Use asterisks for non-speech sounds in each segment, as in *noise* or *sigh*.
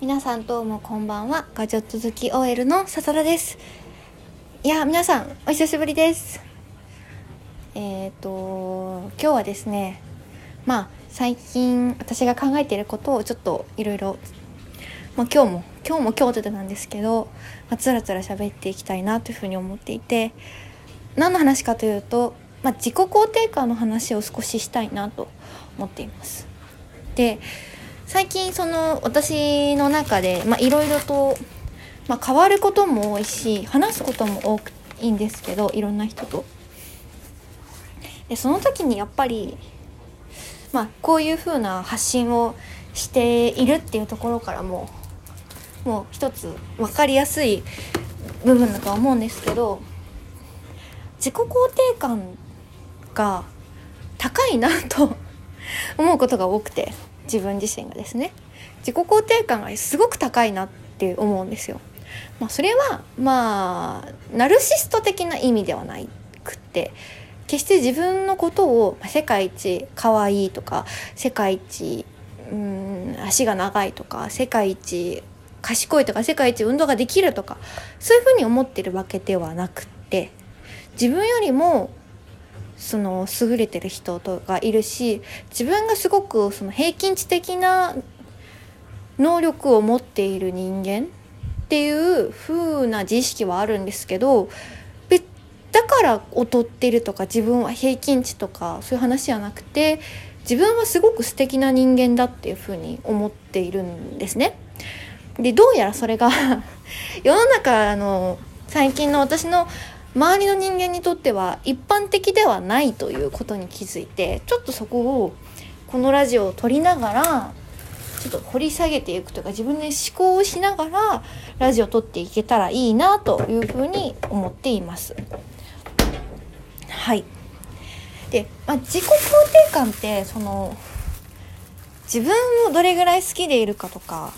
皆さんどうもこんばんは。ガジェット好き OL のささらです。いや皆さんお久しぶりです。えっ、ー、と今日はですねまあ最近私が考えていることをちょっといろいろま今日も今日も今日でなんですけど、まあ、つらつら喋っていきたいなというふうに思っていて何の話かというと、まあ、自己肯定感の話を少ししたいなと思っています。で最近その私の中でいろいろと、まあ、変わることも多いし話すことも多くいいんですけどいろんな人と。でその時にやっぱり、まあ、こういう風な発信をしているっていうところからももう一つ分かりやすい部分だとは思うんですけど自己肯定感が高いなと思うことが多くて自分自身がですね自己肯定感がすごく高いなって思うんですよ。まあ、それはまあナルシスト的な意味ではなくって決して自分のことを世界一可愛いとか世界一うん足が長いとか世界一賢いとか世界一運動ができるとかそういうふうに思ってるわけではなくって自分よりもその優れてる人とかいるし自分がすごくその平均値的な能力を持っている人間っていう風な自意識はあるんですけどだから劣ってるとか自分は平均値とかそういう話じゃなくて自分はすごく素敵な人間だっていう風に思っているんですね。でどうやらそれが *laughs* 世の中の最近の私の周りの人間にとっては一般的ではないということに気づいてちょっとそこをこのラジオを撮りながらちょっと掘り下げていくというか自分で思考をしながらラジオを撮っていけたらいいなというふうに思っています。はいで、まあ、自己肯定感ってその自分をどれぐらい好きでいるかとか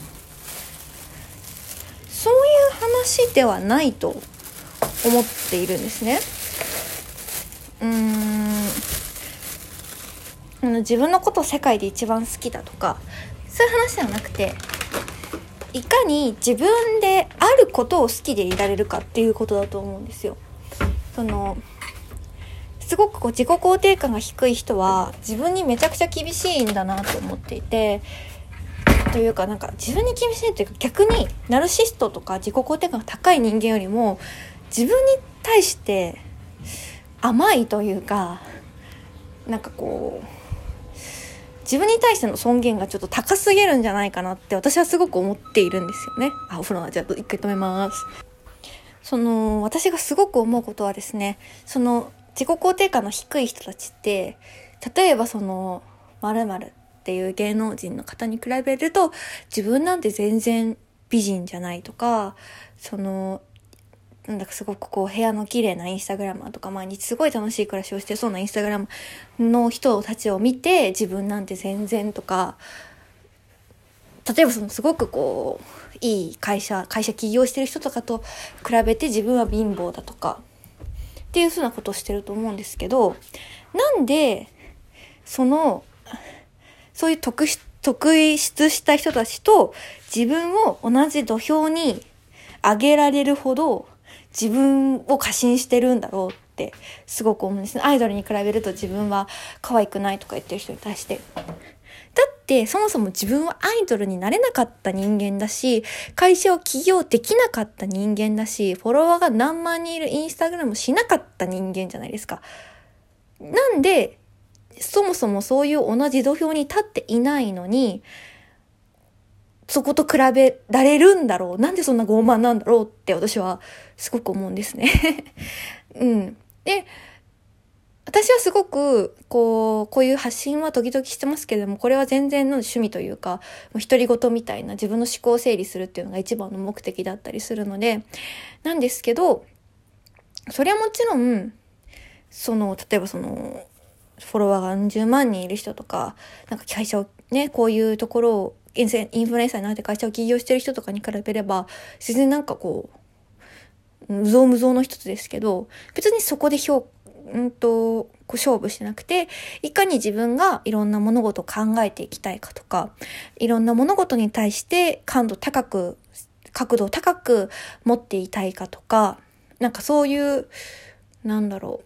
そういう話ではないと思っているんですね。うーん自分のことを世界で一番好きだとかそういう話ではなくていかに自分であることを好きでいられるかっていうことだと思うんですよ。そのすごくこう自己肯定感が低い人は自分にめちゃくちゃ厳しいんだなと思っていてというかなんか自分に厳しいというか逆にナルシストとか自己肯定感が高い人間よりも自分に対して甘いというかなんかこう自分に対しての尊厳がちょっと高すぎるんじゃないかなって私はすごく思っているんですよね。あ、お風呂なじゃあ一回止めます。その私がすごく思うことはですね、その自己肯定感の低い人たちって例えばその〇〇っていう芸能人の方に比べると自分なんて全然美人じゃないとかそのなんだかすごくこう部屋の綺麗なインスタグラマーとか毎日すごい楽しい暮らしをしてそうなインスタグラムの人たちを見て自分なんて全然とか例えばそのすごくこういい会社会社起業してる人とかと比べて自分は貧乏だとかっていうふうなことをしてると思うんですけどなんでそのそういう特特筆した人たちと自分を同じ土俵に上げられるほど自分を過信してるんだろうってすごく思うんですね。アイドルに比べると自分は可愛くないとか言ってる人に対して。だってそもそも自分はアイドルになれなかった人間だし、会社を起業できなかった人間だし、フォロワーが何万人いるインスタグラムしなかった人間じゃないですか。なんで、そもそもそういう同じ土俵に立っていないのに、そこと比べられるんだろうなんでそんな傲慢なんだろうって私はすごく思うんですね *laughs* うん。で、私はすごく、こう、こういう発信は時々してますけれども、これは全然の趣味というか、独り言みたいな自分の思考を整理するっていうのが一番の目的だったりするので、なんですけど、それはもちろん、その、例えばその、フォロワーが何十万人いる人とか、なんか会社をね、こういうところをインフルエンサーになって会社を起業してる人とかに比べれば、自然なんかこう、無造無造の一つですけど、別にそこで評、うんと、こう勝負してなくて、いかに自分がいろんな物事を考えていきたいかとか、いろんな物事に対して感度高く、角度を高く持っていたいかとか、なんかそういう、なんだろ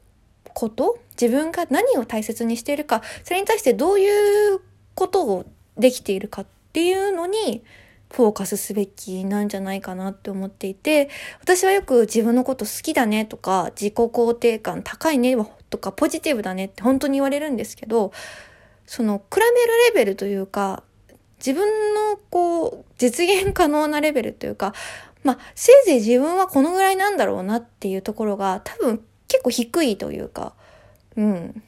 う、こと？自分が何を大切にしているか、それに対してどういうことをできているかっっていうのに、フォーカスすべきなんじゃないかなって思っていて、私はよく自分のこと好きだねとか、自己肯定感高いねとか、ポジティブだねって本当に言われるんですけど、その、比べるレベルというか、自分のこう、実現可能なレベルというか、まあ、せいぜい自分はこのぐらいなんだろうなっていうところが多分結構低いというか、うん。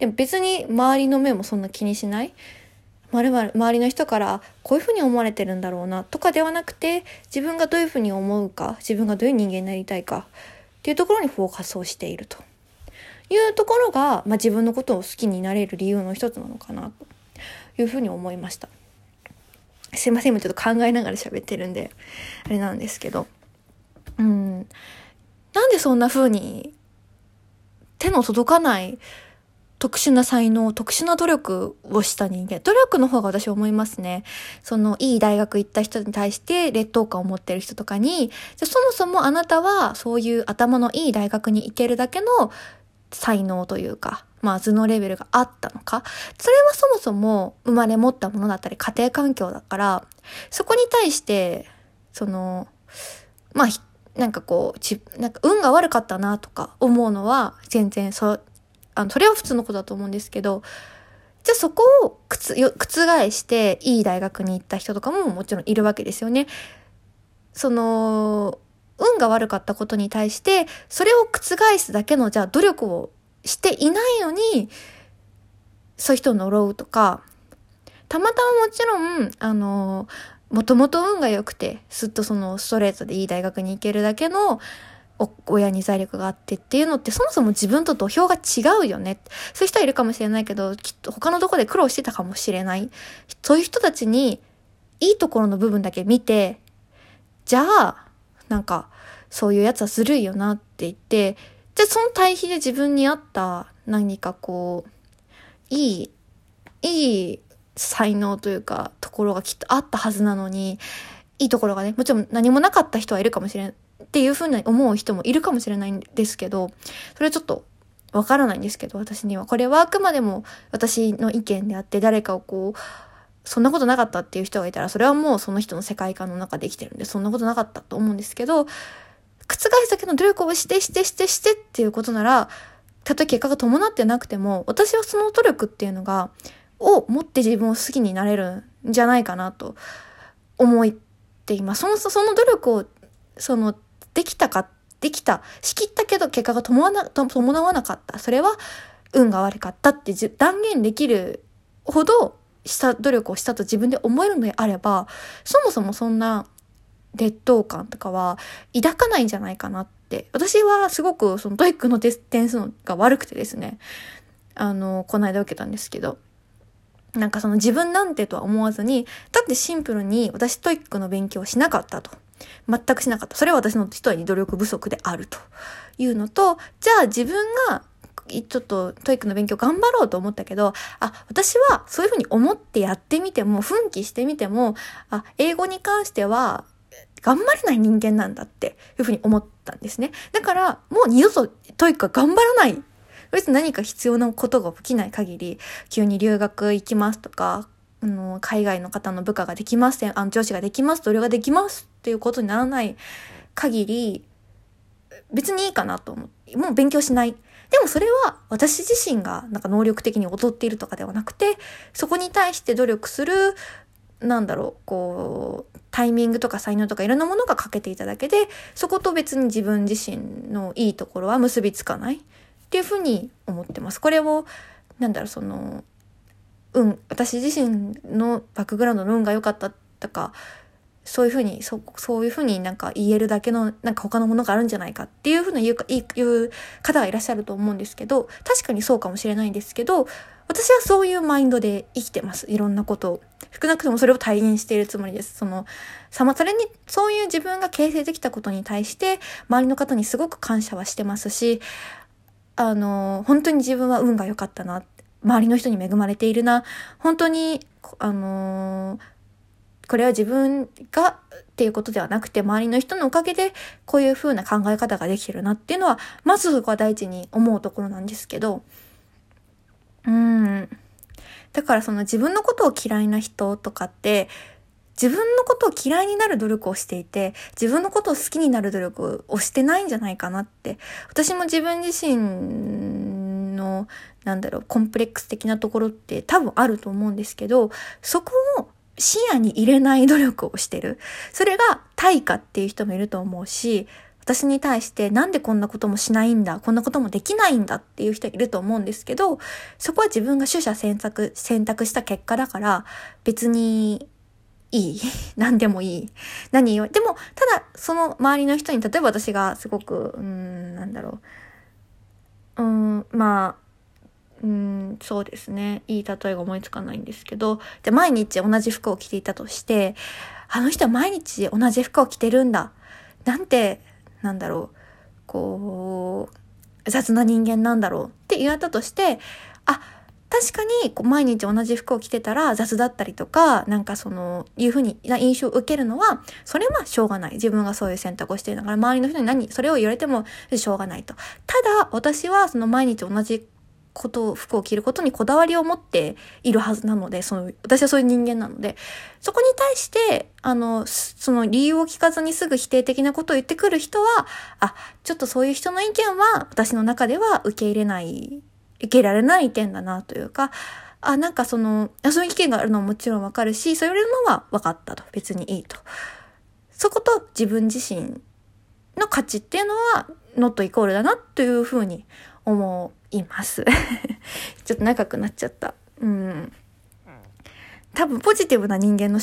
でも別に周りの目もそんな気にしない。周りの人からこういうふうに思われてるんだろうなとかではなくて自分がどういうふうに思うか自分がどういう人間になりたいかっていうところにフォーカスをしているというところが、まあ、自分のことを好きになれる理由の一つなのかなというふうに思いました。すいません、今ちょっと考えながら喋ってるんで、あれなんですけど。うん。なんでそんな風に手の届かない特殊な才能、特殊な努力をした人間。努力の方が私は思いますね。その、いい大学行った人に対して劣等感を持ってる人とかに、じゃそもそもあなたはそういう頭のいい大学に行けるだけの才能というか、まあ頭脳レベルがあったのか。それはそもそも生まれ持ったものだったり家庭環境だから、そこに対して、その、まあ、なんかこう、ち、なんか運が悪かったなとか思うのは全然そうあの、それは普通のことだと思うんですけど、じゃあそこを覆していい大学に行った人とかももちろんいるわけですよね。その、運が悪かったことに対して、それを覆すだけのじゃあ努力をしていないのに、そういう人を呪うとか、たまたまもちろん、あの、もともと運が良くて、すっとそのストレートでいい大学に行けるだけの、親に財力があってっていうのってそもそも自分と土俵が違うよね。そういう人はいるかもしれないけど、きっと他のとこで苦労してたかもしれない。そういう人たちにいいところの部分だけ見て、じゃあ、なんか、そういうやつはずるいよなって言って、じゃあその対比で自分に合った何かこう、いい、いい才能というか、ところがきっとあったはずなのに、いいところがね、もちろん何もなかった人はいるかもしれんっていうふうに思う人もいるかもしれないんですけど、それちょっとわからないんですけど、私には。これはあくまでも私の意見であって、誰かをこう、そんなことなかったっていう人がいたら、それはもうその人の世界観の中で生きてるんで、そんなことなかったと思うんですけど、覆すだけの努力をしてしてしてしてっていうことなら、たとえ結果が伴ってなくても、私はその努力っていうのが、を持って自分を好きになれるんじゃないかなと思っています。その、その努力を、その、できたか、できた、しきったけど結果が伴わな伴わなかった。それは運が悪かったって断言できるほどした努力をしたと自分で思えるのであれば、そもそもそんな劣等感とかは抱かないんじゃないかなって。私はすごくその TOEIC の点数が悪くてですね、あの、この間受けたんですけど、なんかその自分なんてとは思わずに、だってシンプルに私 TOEIC の勉強をしなかったと。全くしなかった。それは私の人に努力不足であるというのと、じゃあ自分がちょっと TOEIC の勉強頑張ろうと思ったけど、あ、私はそういうふうに思ってやってみても、奮起してみても、あ、英語に関しては頑張れない人間なんだっていうふうに思ったんですね。だから、もう二度と TOEIC は頑張らない。別に何か必要なことが起きない限り、急に留学行きますとか、あの、海外の方の部下ができます、あの、上司ができます、同僚ができますっていうことにならない限り、別にいいかなと思う。もう勉強しない。でもそれは私自身がなんか能力的に劣っているとかではなくて、そこに対して努力する、なんだろう、こう、タイミングとか才能とかいろんなものが欠けていただけで、そこと別に自分自身のいいところは結びつかないっていうふうに思ってます。これを、なんだろう、その、運、私自身のバックグラウンドの運が良かったとか、そういうふうに、そそういうふうになんか言えるだけの、なんか他のものがあるんじゃないかっていうふうに言う、言う方がいらっしゃると思うんですけど、確かにそうかもしれないんですけど、私はそういうマインドで生きてます。いろんなことを。少なくともそれを体現しているつもりです。その、さま、それに、そういう自分が形成できたことに対して、周りの方にすごく感謝はしてますし、あの、本当に自分は運が良かったな。周りの人に恵まれているな。本当に、あのこれは自分がっていうことではなくて、周りの人のおかげで、こういう風な考え方ができてるなっていうのは、まずそこは第一に思うところなんですけど、うん。だからその自分のことを嫌いな人とかって、自分のことを嫌いになる努力をしていて、自分のことを好きになる努力をしてないんじゃないかなって。私も自分自身の、なんだろう、コンプレックス的なところって多分あると思うんですけど、そこを視野に入れない努力をしてる。それが対価っていう人もいると思うし、私に対してなんでこんなこともしないんだ、こんなこともできないんだっていう人いると思うんですけど、そこは自分が取捨選択、選択した結果だから、別にいい *laughs* 何でもいい。何よ。でも、ただ、その周りの人に、例えば私がすごく、うん、なんだろう。まあ、うん、そうですね。いい例えが思いつかないんですけど、じゃ毎日同じ服を着ていたとして、あの人は毎日同じ服を着てるんだ。なんて、なんだろう。こう、雑な人間なんだろうって言われたとして、あ、確かにこう毎日同じ服を着てたら雑だったりとか、なんかその、いうふうにな印象を受けるのは、それはしょうがない。自分がそういう選択をしているから、周りの人に何、それを言われてもしょうがないと。ただ、私はその毎日同じことを、服を着ることにこだわりを持っているはずなので、その、私はそういう人間なので、そこに対して、あの、その理由を聞かずにすぐ否定的なことを言ってくる人は、あ、ちょっとそういう人の意見は私の中では受け入れない受けられない意見だなというか、あ、なんかその、そういう意見があるのももちろんわかるし、そういうのは分かったと。別にいいと。そこと自分自身の価値っていうのは、ノットイコールだなというふうに思います。*laughs* ちょっと長くなっちゃった。うん。多分ポジティブな人間の思